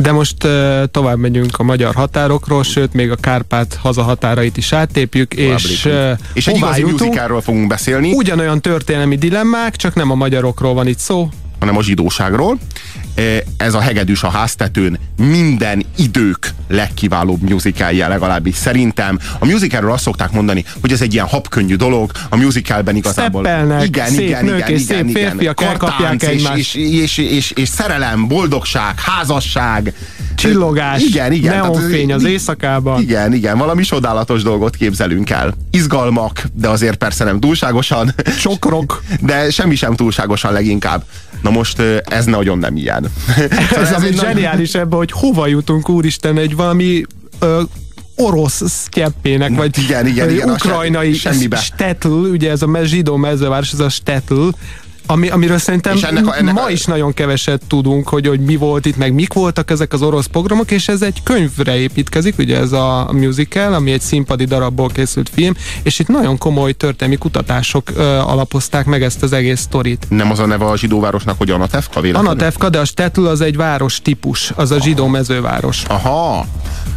De most uh, tovább megyünk a magyar határokról, sőt, még a Kárpát hazahatárait is áttépjük, Tovább és, uh, és egy igazi musicalről fogunk beszélni, Ugyanolyan történelmi dilemmák, csak nem a magyarokról van itt szó. hanem a zsidóságról. Ez a Hegedűs a háztetőn minden idők legkiválóbb musicalje legalábbis szerintem. A musicalről azt szokták mondani, hogy ez egy ilyen habkönnyű dolog, a musicalben igazából... Steppelnek, igen, szép igen, nők igen, és igen, szép igen. férfiak elkapják és, és, és, és, és, szerelem, boldogság, házasság. Csillogás, igen, igen, tehát neonfény az éjszakában. Igen, igen, valami csodálatos dolgot képzelünk el. Izgalmak, de azért persze nem túlságosan. Sokrok. De semmi sem túlságosan leginkább. Na most ez nagyon nem ilyen. Szóval Ez, ami egy zseniális ebben, hogy hova jutunk, úristen, egy valami ö, orosz sztyeppének, vagy Igen, igen, igen, ukrajnai stetl, ugye ez a zsidó mezőváros, ez a stetl, ami, amiről szerintem És ennek a- ennek ma a- is nagyon keveset tudunk, hogy, hogy mi volt itt, meg mik voltak ezek az orosz pogromok, és ez egy könyvre építkezik, ugye ez a musical, ami egy színpadi darabból készült film, és itt nagyon komoly történelmi kutatások ö, alapozták meg ezt az egész sztorit. Nem az a neve a zsidóvárosnak, hogy Anatevka véletlenül? Anatevka, de a Stetl az egy város típus, az a zsidó mezőváros. Aha.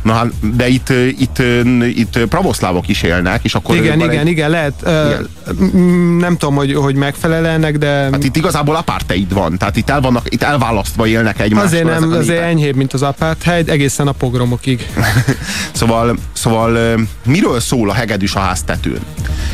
Na hát, de itt, ö, itt, ö, itt ö, pravoszlávok is élnek, és akkor... Igen, igen, egy, igen, lehet. Igen. Uh, nem tudom, hogy, hogy megfelel ennek, de Hát itt igazából apartheid van, tehát itt, el vannak, itt elválasztva élnek egymástól azért nem, azért népek. enyhébb, mint az apartheid, egészen a pogromokig. Szóval, szóval miről szól a hegedűs a háztetőn?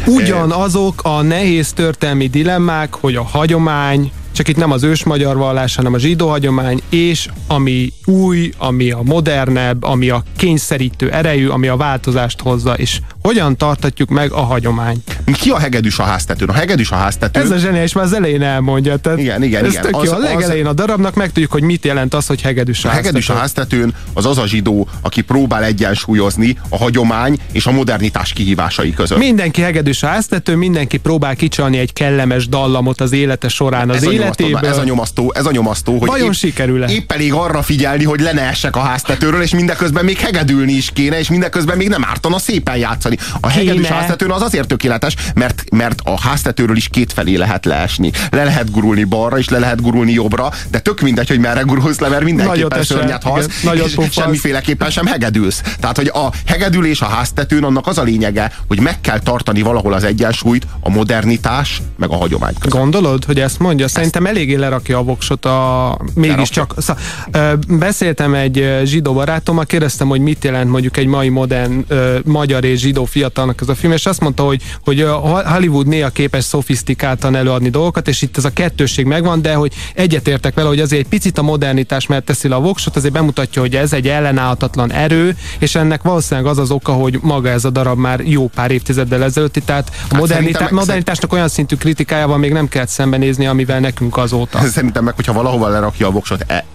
Ugyanazok a nehéz történelmi dilemmák, hogy a hagyomány, csak itt nem az ős magyar vallás, hanem a zsidó hagyomány, és ami új, ami a modernebb, ami a kényszerítő erejű, ami a változást hozza, és hogyan tartatjuk meg a hagyományt. Ki a hegedűs a háztetőn? A hegedűs a háztetőn... Ez a zseniális, már az elején elmondja. Tehát Igen, igen, ez igen. Tök Az- jó. A az- legelején a darabnak megtudjuk, hogy mit jelent az, hogy hegedűs A hegedűs a háztetőn az az a zsidó, aki próbál egyensúlyozni a hagyomány és a modernitás kihívásai között. Mindenki hegedűs a háztető, mindenki próbál kicsalni egy kellemes dallamot az élete során az ez a, nyomasztó, életéből. ez a nyomasztó, ez a nyomasztó, hogy Vajon épp, sikerül-e? épp elég arra figyelni, hogy le ne essek a háztetőről, és mindeközben még hegedülni is kéne, és mindeközben még nem ártana szépen játszani. A hegedűs háztetőn az azért tökéletes, mert, mert a háztetőről is kétfelé lehet leesni. Le lehet gurulni balra, és le lehet gurulni jobbra, de tök mindegy, hogy merre gurulsz le, mert mindenképpen szörnyet halsz, igen, és semmiféleképpen sem hegedülsz. Tehát, hogy a hegedülés a háztetőn annak az a lényege, hogy meg kell tartani valahol az egyensúlyt a modernitás meg a hagyomány között. Gondolod, hogy ezt mondja? Szerintem eléggé lerakja a voksot a... Mégiscsak... Szá, ö, beszéltem egy zsidó barátommal, kérdeztem, hogy mit jelent mondjuk egy mai modern ö, magyar és zsidó fiatalnak ez a film, és azt mondta, hogy, hogy Hollywood néha képes szofisztikáltan előadni dolgokat, és itt ez a kettősség megvan, de hogy egyetértek vele, hogy azért egy picit a modernitás mert teszi le a voksot, azért bemutatja, hogy ez egy ellenállhatatlan erő, és ennek valószínűleg az az oka, hogy maga ez a darab már jó pár évtizeddel ezelőtti, tehát a modernitá- szerintem- modernitásnak olyan szintű kritikájával még nem kellett szembenézni, amivel nekünk azóta. Szerintem meg, hogyha valahova lerakja a voksot e-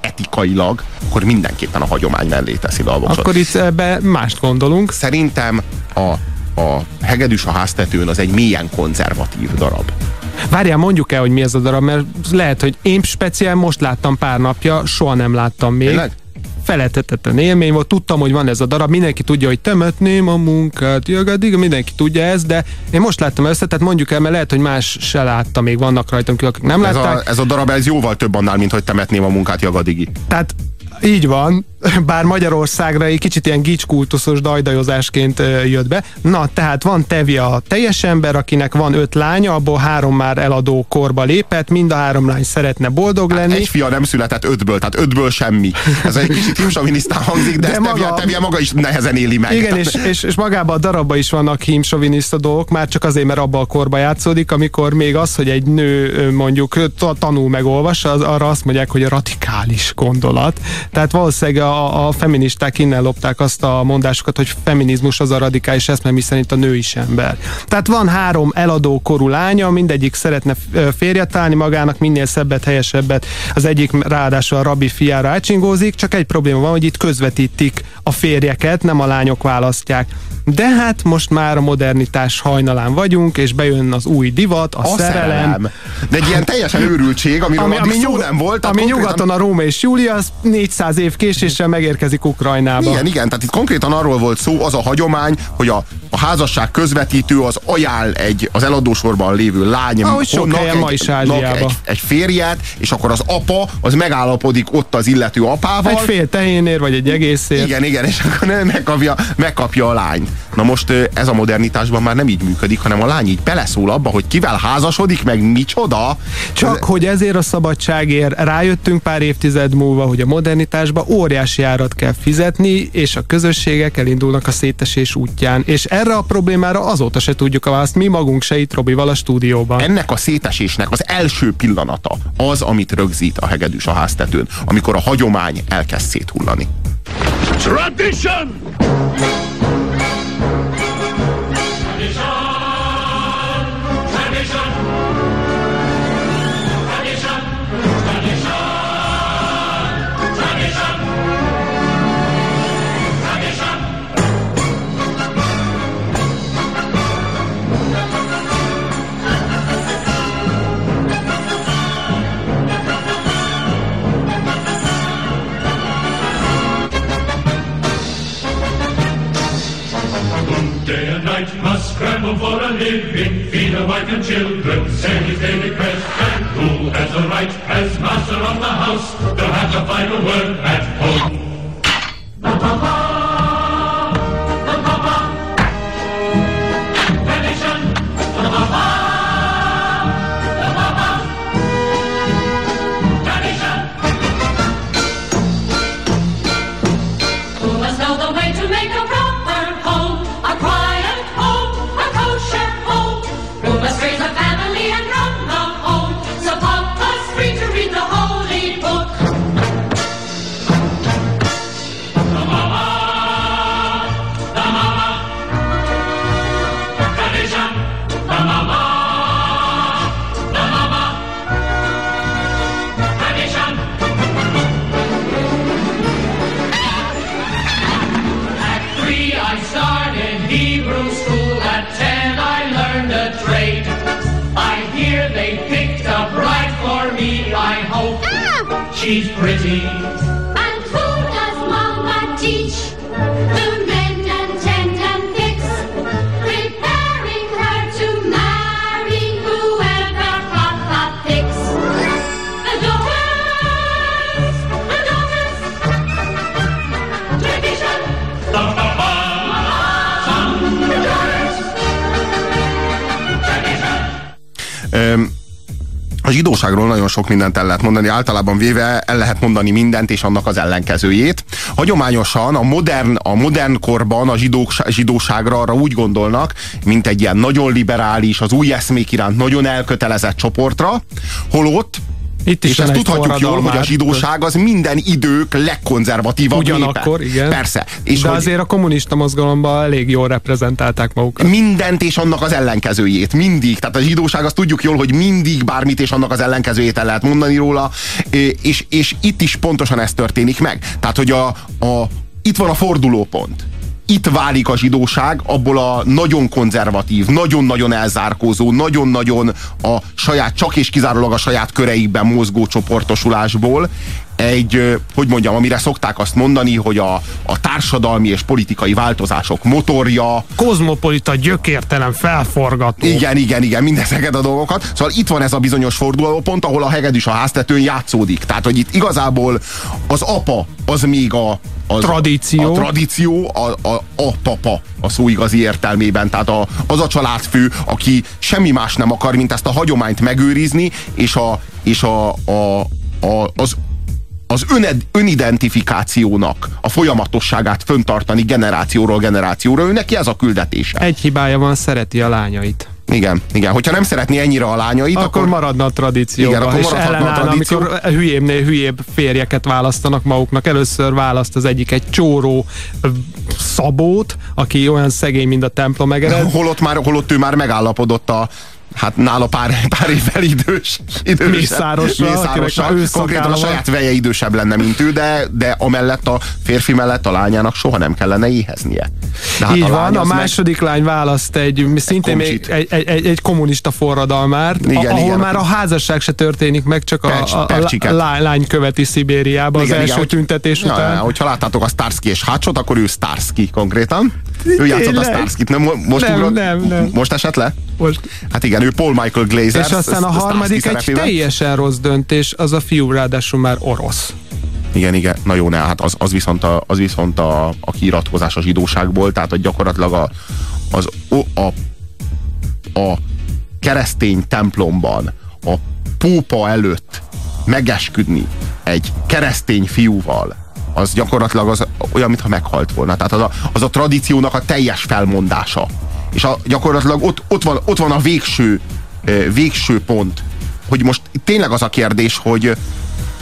etikailag, akkor mindenképpen a hagyomány mellé teszi le a voksot. Akkor itt ebbe mást gondolunk. Szerintem a, a hegedűs a háztetőn az egy mélyen konzervatív darab. Várjál, mondjuk el, hogy mi ez a darab, mert lehet, hogy én speciál most láttam pár napja, soha nem láttam még. Tényleg? Feletetetlen élmény volt, tudtam, hogy van ez a darab, mindenki tudja, hogy temetném a munkát, jagadig, mindenki tudja ezt, de én most láttam össze, tehát mondjuk el, mert lehet, hogy más se látta, még vannak rajtam, akik nem Ez látták. a, ez a darab ez jóval több annál, mint hogy temetném a munkát Jagadigi. Tehát így van, bár Magyarországra egy kicsit ilyen gicskultuszos dajdajozásként jött be. Na, tehát van Tevje a teljes ember, akinek van öt lánya, abból három már eladó korba lépett, mind a három lány szeretne boldog lenni. Egy fia nem született ötből, tehát ötből semmi. Ez egy kicsit himsovinisztán hangzik, de, De ezt maga- tevje, maga is nehezen éli meg. Igen, és, és, és magában a darabban is vannak hímsoviniszta dolgok, már csak azért, mert abban a korban játszódik, amikor még az, hogy egy nő mondjuk tanul meg olvas, az, arra azt mondják, hogy a radikális gondolat. Tehát valószínűleg a, a feministák innen lopták azt a mondásokat, hogy feminizmus az a radikális eszme, mi szerint a nő is ember. Tehát van három eladó korú lánya, mindegyik szeretne férjet találni magának, minél szebbet, helyesebbet. Az egyik ráadásul a rabbi fiára átsingózik, csak egy probléma van, hogy itt közvetítik a férjeket, nem a lányok választják. De hát most már a modernitás hajnalán vagyunk, és bejön az új divat, a, a szerelem. De egy ilyen teljesen őrültség, amiről ami, addig szó nyuga- nem volt. ami konkrétan- nyugaton a Róma és Júlia, az 400 év késéssel településsel megérkezik Ukrajnába. Igen, igen, tehát itt konkrétan arról volt szó, az a hagyomány, hogy a, a házasság közvetítő az ajánl egy az eladósorban lévő lány Ahogy sok helyen ma is egy, egy férjet, és akkor az apa az megállapodik ott az illető apával. Egy fél tehénér, vagy egy egészért. Igen, igen, és akkor megkapja, megkapja a lányt. Na most ez a modernitásban már nem így működik, hanem a lány így beleszól abba, hogy kivel házasodik, meg micsoda. Csak Ez- hogy ezért a szabadságért rájöttünk pár évtized múlva, hogy a modernitásba óriási árat kell fizetni, és a közösségek elindulnak a szétesés útján. És erre a problémára azóta se tudjuk a választ, mi magunk se itt Robival a stúdióban. ennek a szétesésnek az első pillanata az, amit rögzít a hegedűs a háztetőn, amikor a hagyomány elkezd széthullani. Tradition! Scramble for a living, feed a wife and children, send his daily quest. And who has the right, as master of the house, to have the final word at home? A zsidóságról nagyon sok mindent el lehet mondani, általában véve el lehet mondani mindent és annak az ellenkezőjét. Hagyományosan a modern, a modern korban a zsidók, zsidóságra arra úgy gondolnak, mint egy ilyen nagyon liberális, az új eszmék iránt nagyon elkötelezett csoportra, holott Itt is és ezt tudhatjuk jól, hogy a zsidóság az minden idők legkonzervatívabb Ugyanakkor, népe. igen. Persze. És De hogy azért a kommunista mozgalomban elég jól reprezentálták magukat. mindent és annak az ellenkezőjét. Mindig. Tehát a zsidóság azt tudjuk jól, hogy mindig bármit és annak az ellenkezőjét el lehet mondani róla, és, és itt is pontosan ez történik meg. Tehát, hogy a, a, itt van a fordulópont. Itt válik a zsidóság abból a nagyon konzervatív, nagyon-nagyon elzárkózó, nagyon-nagyon a saját, csak és kizárólag a saját köreikben mozgó csoportosulásból egy, hogy mondjam, amire szokták azt mondani, hogy a, a társadalmi és politikai változások motorja, Kozmopolita gyökértelen felforgató. igen, igen, igen, mindezeket a dolgokat. Szóval itt van ez a bizonyos fordulópont, ahol a hegedűs a háztetőn játszódik. Tehát, hogy itt igazából az apa az még a az, Tradíció. A tradíció, a, a, a papa a szó igazi értelmében. Tehát a, az a családfő, aki semmi más nem akar, mint ezt a hagyományt megőrizni, és, a, és a, a, a, az az öned, önidentifikációnak a folyamatosságát föntartani generációról generációra. Ő neki ez a küldetése. Egy hibája van, szereti a lányait. Igen, igen. Hogyha nem szeretné ennyire a lányait, Akkor, akkor, maradna a tradícióban, Igen, akkor maradhatna a tradíció. amikor hülyébbnél hülyébb férjeket választanak maguknak. Először választ az egyik egy csóró szabót, aki olyan szegény, mint a templom egered. holott, már, holott ő már megállapodott a Hát nála pár, pár évvel idős. Mészárossal. már ősszakálla Konkrétan a saját veje idősebb lenne, mint ő, de, de amellett a férfi mellett a lányának soha nem kellene éheznie. De Hát Így a van, a az meg- második lány választ egy, szintén még komcsit. egy, egy, egy, egy kommunista forradalmát, Igen, igen, ahol igen. már a házasság se történik meg, csak Percs- a, a, lány, lány követi Szibériába az Igen, első igen, tüntetés ja, után. Ja, hogyha láttátok a Starsky és Hatchot, akkor ő Starsky konkrétan. Ő játszott a? Starskit. Nem, mo- most Nem, ugrott- nem, nem. Most esett le? Most. Hát igen, ő Paul Michael Glazer. És aztán a harmadik egy teljesen rossz döntés, az a fiú ráadásul már orosz. Igen, igen, na jó, ne, hát az, az viszont, a, az viszont a, a kiiratkozás a zsidóságból, tehát a gyakorlatilag a, az, o, a, a keresztény templomban a pópa előtt megesküdni egy keresztény fiúval, az gyakorlatilag az olyan, mintha meghalt volna. Tehát az a, az a tradíciónak a teljes felmondása. És a, gyakorlatilag ott, ott, van, ott van a végső, végső pont, hogy most tényleg az a kérdés, hogy,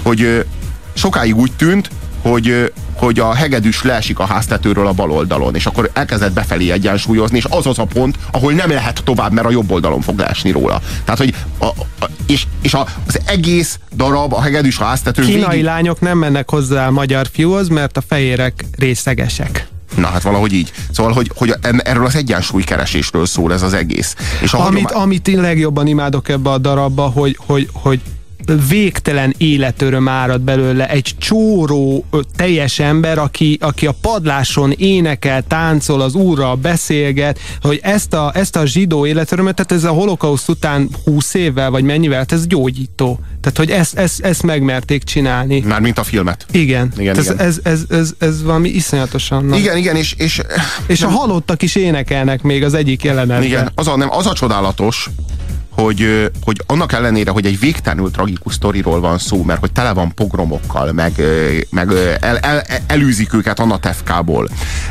hogy sokáig úgy tűnt, hogy, hogy a hegedűs leesik a háztetőről a bal oldalon, és akkor elkezdett befelé egyensúlyozni, és az az a pont, ahol nem lehet tovább, mert a jobb oldalon fog leesni róla. Tehát, hogy a, a, és, és a, az egész darab a hegedűs a háztetőn Kínai végig... lányok nem mennek hozzá a magyar fiúhoz, mert a fehérek részegesek. Na hát valahogy így. Szóval, hogy, hogy erről az egyensúlykeresésről szól ez az egész. És Amit, hagyomány- amit én legjobban imádok ebbe a darabba, hogy, hogy, hogy végtelen életöröm árad belőle egy csóró teljes ember, aki, aki a padláson énekel, táncol, az úrral beszélget, hogy ezt a, ezt a zsidó életörömet, tehát ez a holokauszt után 20 évvel, vagy mennyivel, hát ez gyógyító. Tehát, hogy ezt, ezt, ezt megmerték csinálni. Már mint a filmet. Igen. Igen, ez, igen. Ez, ez, ez, ez valami iszonyatosan nagy. Igen, igen, és, és És a halottak is énekelnek még az egyik jelenetben. Igen, az a, nem, az a csodálatos, hogy, hogy annak ellenére, hogy egy végtelenül tragikus sztoriról van szó, mert hogy tele van pogromokkal, meg, meg el, el, elűzik őket Anatefkából.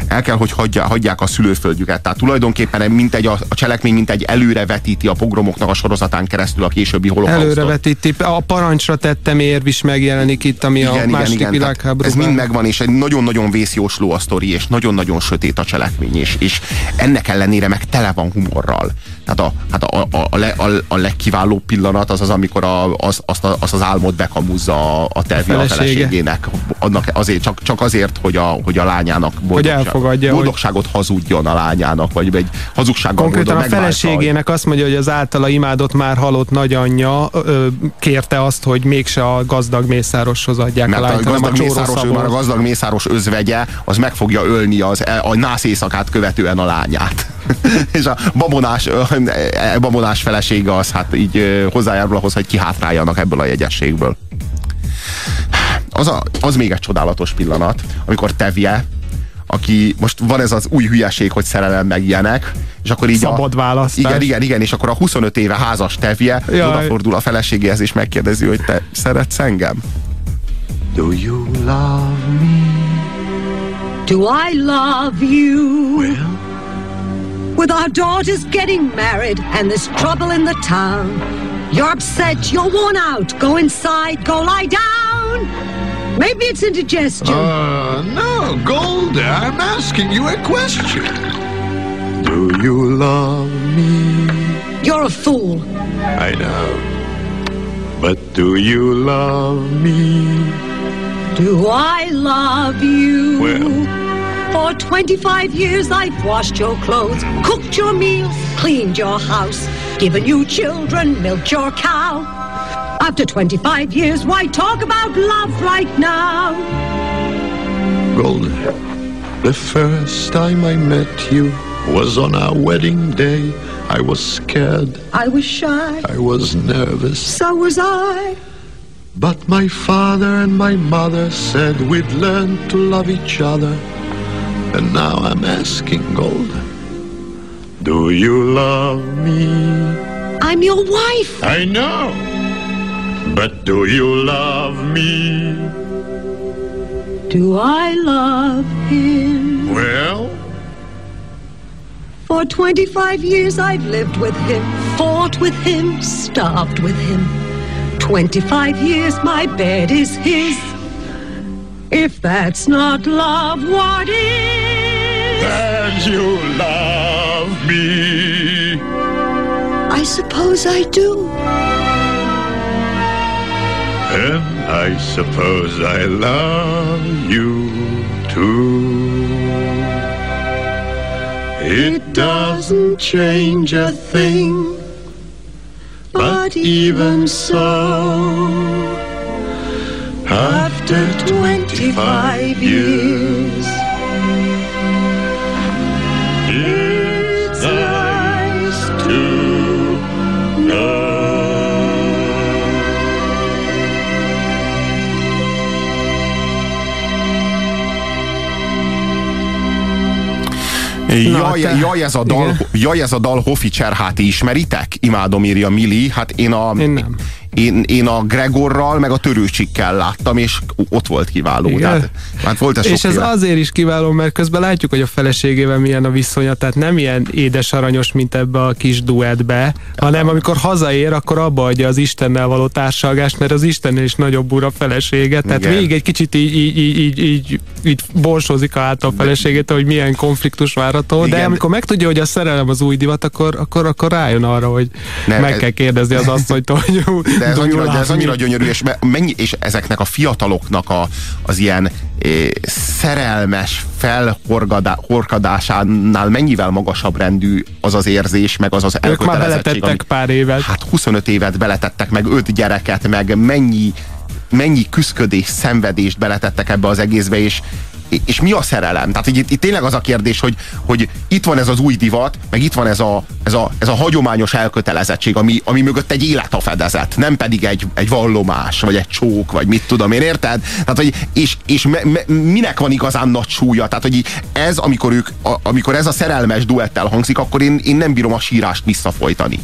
El kell, hogy hagyja, hagyják a szülőföldjüket. Tehát tulajdonképpen mint egy, a, a cselekmény mint egy előrevetíti a pogromoknak a sorozatán keresztül a későbbi holokausztot. Előrevetíti. A parancsra tettem érv is megjelenik itt, ami a második Tehát világháborúban. Ez mind megvan, és egy nagyon-nagyon vészjósló a sztori, és nagyon-nagyon sötét a cselekmény, és, és ennek ellenére meg tele van humorral. Tehát a, hát a, a, a, le- a, a legkiválóbb pillanat az az, amikor a, az, azt, a, azt az álmot bekamuzza a, a tervi a, felesége. feleségének. Annak azért, csak, csak azért, hogy a, hogy a lányának boldogság, elfogadja, hogy- boldogságot hazudjon a lányának, vagy egy hazugsággal Konkrétan a feleségének azt mondja, hogy az általa imádott már halott nagyanyja ö, kérte azt, hogy mégse a gazdag mészároshoz adják Mert a a lányt, hanem a gazdag, csóró mészáros, szabolcs. már a gazdag mészáros özvegye, az meg fogja ölni az, a nász éjszakát követően a lányát. és a babonás, ö, babonás felesége az hát így hozzájárul ahhoz, hogy kihátráljanak ebből a jegyességből. Az, a, az még egy csodálatos pillanat, amikor Tevje, aki most van ez az új hülyeség, hogy szerelem meg ilyenek, és akkor így Szabad a, választás. Igen, igen, igen, és akkor a 25 éve házas Tevje Jaj. odafordul a feleségéhez, és megkérdezi, hogy te szeretsz engem? Do you love me? Do I love you? Well, With our daughters getting married and there's trouble in the town, you're upset, you're worn out. Go inside, go lie down. Maybe it's indigestion. uh, no, Golda, I'm asking you a question. Do you love me? You're a fool. I know. But do you love me? Do I love you? Well- For 25 years I've washed your clothes, cooked your meals, cleaned your house, given you children, milked your cow. After 25 years, why talk about love right now? Golden, the first time I met you was on our wedding day. I was scared. I was shy, I was nervous. so was I. But my father and my mother said we'd learn to love each other. And now I'm asking Golda, do you love me? I'm your wife. I know. But do you love me? Do I love him? Well, For 25 years I've lived with him, fought with him, starved with him. 25 years my bed is his. If that's not love, what is? And you love me. I suppose I do. And I suppose I love you too. It doesn't change a thing, but even so, after 25 years, Jaj, te- jaj, ez a dal, Igen. jaj, ez a dal Hofi Cserháti ismeritek? Imádom, írja Mili. Hát én a, Én nem. Én, én a Gregorral, meg a törőcsikkel láttam, és ott volt kiváló. Igen. Tehát, hát volt ez És ez sokféle. azért is kiváló, mert közben látjuk, hogy a feleségével milyen a viszonya, tehát nem ilyen édes aranyos, mint ebbe a kis duettbe, hanem amikor hazaér, akkor abba adja az Istennel való társalgást, mert az Istennél is nagyobb ura felesége, tehát Igen. végig egy kicsit így, így, így, így, így, így borsózik a által feleségét, hogy milyen konfliktus várható, de Igen. amikor megtudja, hogy a szerelem az új divat, akkor, akkor, akkor rájön arra, hogy Nem, meg ez- kell kérdezni az asszonyt, hogy De ez, annyira, de ez annyira gyönyörű, és, me- mennyi, és ezeknek a fiataloknak a, az ilyen eh, szerelmes felhorkadásánál mennyivel magasabb rendű az az érzés, meg az az Ők már beletettek amit- pár évet. Hát 25 évet beletettek, meg 5 gyereket, meg mennyi, mennyi küszködés, szenvedést beletettek ebbe az egészbe, és, és mi a szerelem? Tehát itt, itt tényleg az a kérdés, hogy, hogy itt van ez az új divat, meg itt van ez a, ez a, ez a hagyományos elkötelezettség, ami, ami mögött egy élet a fedezet, nem pedig egy, egy vallomás, vagy egy csók, vagy mit tudom én, érted? Tehát, hogy, és, és me, me, minek van igazán nagy súlya? Tehát, hogy ez, amikor, ők, a, amikor ez a szerelmes duettel hangzik, akkor én, én nem bírom a sírást visszafolytani.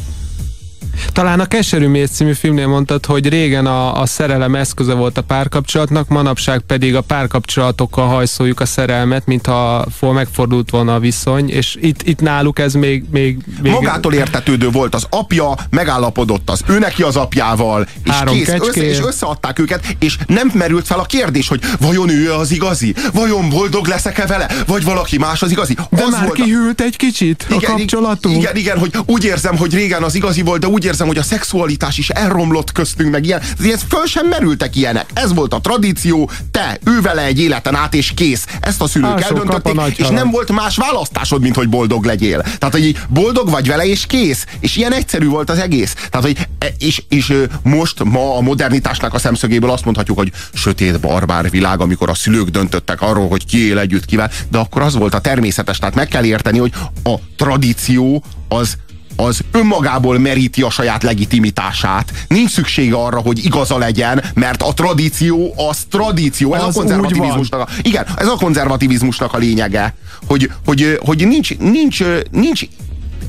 Talán a Keserű Mész című filmnél mondtad, hogy régen a, a szerelem eszköze volt a párkapcsolatnak, manapság pedig a párkapcsolatokkal hajszoljuk a szerelmet, mintha for megfordult volna a viszony, és itt, itt náluk ez még... még, még Magától értetődő volt az apja, megállapodott az ő neki az apjával, és Három kész, össze, és összeadták őket, és nem merült fel a kérdés, hogy vajon ő az igazi? Vajon boldog leszek-e vele? Vagy valaki más az igazi? De az már volt a- kihűlt egy kicsit a kapcsolatunk. Igen, igen, hogy úgy érzem, hogy régen az igazi volt, de úgy érzem, hogy a szexualitás is elromlott köztünk, meg ilyen. Ez föl sem merültek ilyenek. Ez volt a tradíció, te, ő vele egy életen át, és kész. Ezt a szülők a eldöntötték, és nem volt más választásod, mint hogy boldog legyél. Tehát, hogy boldog vagy vele, és kész. És ilyen egyszerű volt az egész. Tehát, hogy e- és, és most ma a modernitásnak a szemszögéből azt mondhatjuk, hogy sötét barbár világ, amikor a szülők döntöttek arról, hogy ki él együtt kivel, de akkor az volt a természetes. Tehát meg kell érteni, hogy a tradíció az az önmagából meríti a saját legitimitását. Nincs szüksége arra, hogy igaza legyen, mert a tradíció az tradíció. Ez Az a konzervativizmusnak a, igen, ez a konzervativizmusnak a lényege, hogy, hogy, hogy nincs, nincs, nincs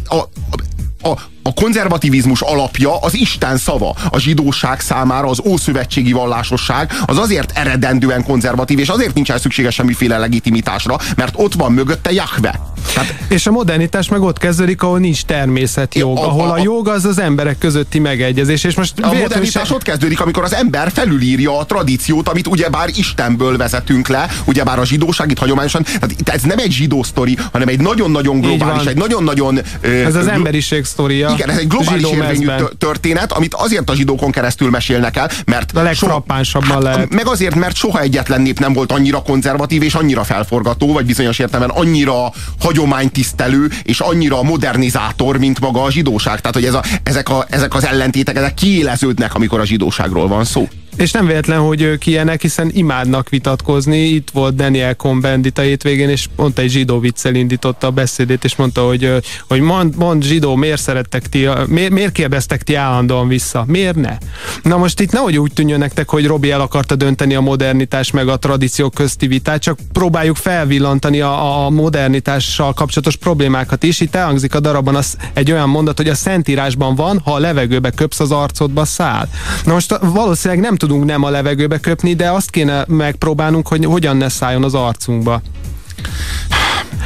a, a, a konzervativizmus alapja az Isten szava. A zsidóság számára az ószövetségi vallásosság az azért eredendően konzervatív, és azért nincsen szüksége semmiféle legitimitásra, mert ott van mögötte Jahve. Tehát És a modernitás meg ott kezdődik, ahol nincs természetjog, Ja, a- ahol a, a- jog az az emberek közötti megegyezés, és most a modernitás ott kezdődik, amikor az ember felülírja a tradíciót, amit ugyebár Istenből vezetünk le, ugyebár a zsidóság itt hagyományosan, tehát ez nem egy zsidó sztori, hanem egy nagyon-nagyon globális, egy nagyon-nagyon... Ez az emberiség sztoria. Igen, ez egy globális érvényű történet, amit azért a zsidókon keresztül mesélnek el, mert A legfrappánsabban lehet. meg azért, mert soha egyetlen nép nem volt annyira konzervatív és annyira felforgató, vagy bizonyos értelemben annyira hagyománytisztelő és annyira modernizátor, mint maga a zsidóság. Tehát, hogy ez a, ezek, a, ezek az ellentétek, ezek kiéleződnek, amikor a zsidóságról van szó. És nem véletlen, hogy ők ilyenek, hiszen imádnak vitatkozni. Itt volt Daniel Cohn-Bendit a hétvégén, és pont egy zsidó viccel indította a beszédét, és mondta, hogy, hogy mond, mond zsidó, miért szerettek ti, miért, miért kérdeztek ti állandóan vissza? Miért ne? Na most itt nehogy úgy tűnjön nektek, hogy Robi el akarta dönteni a modernitás meg a tradíciók közti vitát, csak próbáljuk felvillantani a, a modernitással kapcsolatos problémákat is. Itt elhangzik a darabban az, egy olyan mondat, hogy a Szentírásban van, ha a levegőbe köpsz, az arcodba száll. Na most valószínűleg nem tudunk nem a levegőbe köpni, de azt kéne megpróbálnunk, hogy hogyan ne szálljon az arcunkba.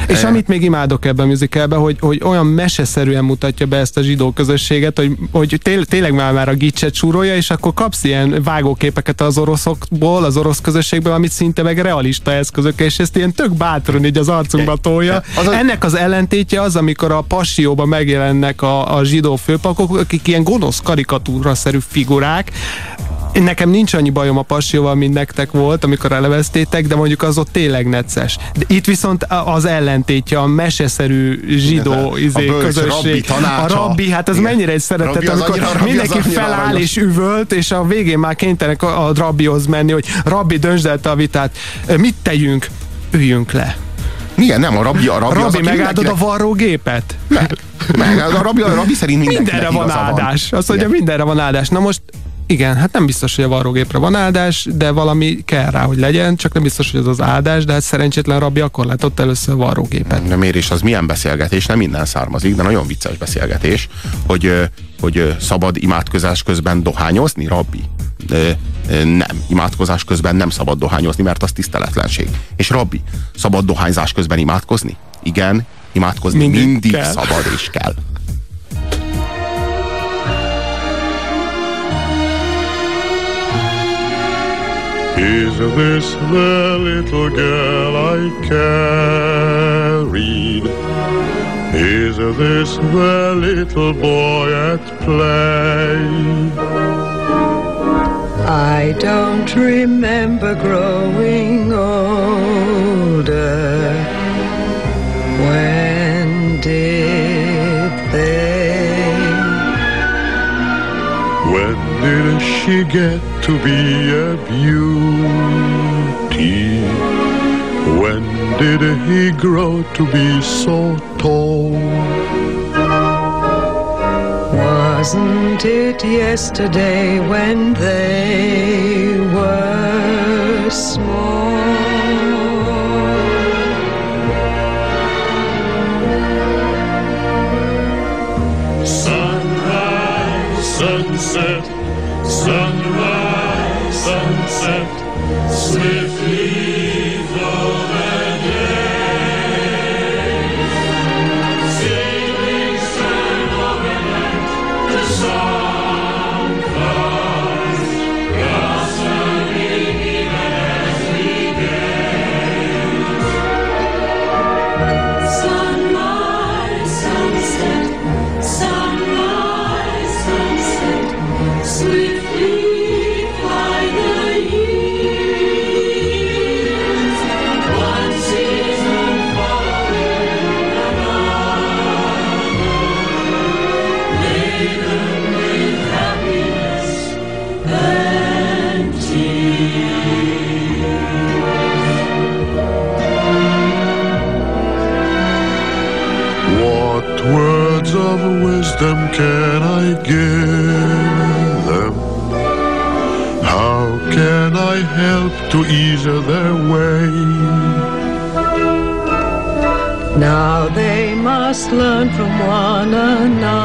És amit még imádok ebben a musicalben, hogy, hogy olyan meseszerűen mutatja be ezt a zsidó közösséget, hogy, hogy tényleg már, már a gicset súrolja, és akkor kapsz ilyen vágóképeket az oroszokból, az orosz közösségből, amit szinte meg realista eszközök, és ezt ilyen tök bátran így az arcunkba tolja. Az a- Ennek az ellentétje az, amikor a passióban megjelennek a, a zsidó főpakok, akik ilyen gonosz karikatúra-szerű figurák, Nekem nincs annyi bajom a passióval, mint nektek volt, amikor eleveztétek, de mondjuk az ott tényleg necces. De itt viszont a- az ellentétje, a meseszerű zsidó A izé, bölcs közösség. rabbi tanácsa. a rabbi, hát ez Igen. mennyire egy szeretet, az amikor annyira- az mindenki feláll aranyos. és üvölt, és a végén már kénytelenek a, a rabbihoz menni, hogy rabbi, döntsd el te a vitát. Mit tegyünk? Üljünk le. Igen, nem, a rabbi, a rabbi, az, Rabbi, aki megáldod a mindenkinek- varrógépet? Meg, meg, a rabbi, a rabbi szerint mindenkinek Mindenre van áldás. Azt mondja, mindenre van áldás. Na most igen, hát nem biztos, hogy a varrógépre van áldás, de valami kell rá, hogy legyen, csak nem biztos, hogy az az áldás, de hát szerencsétlen rabbi akkor látott először a varrógépet. De miért is az milyen beszélgetés, nem innen származik, de nagyon vicces beszélgetés, hogy, hogy szabad imádkozás közben dohányozni, rabbi? Nem, imádkozás közben nem szabad dohányozni, mert az tiszteletlenség. És rabbi, szabad dohányzás közben imádkozni? Igen, imádkozni Mindig mindig, mindig kell. szabad és kell. Is this the little girl I carried? Is this the little boy at play? I don't remember growing older. When did they? When did she get to be a beauty? Did he grow to be so tall? Wasn't it yesterday when they were small? Can I help to ease their way? Now they must learn from one another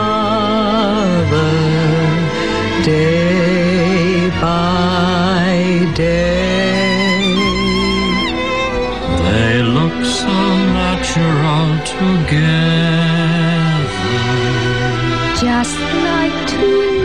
day by day. They look so natural together. just like two newlyweds should be.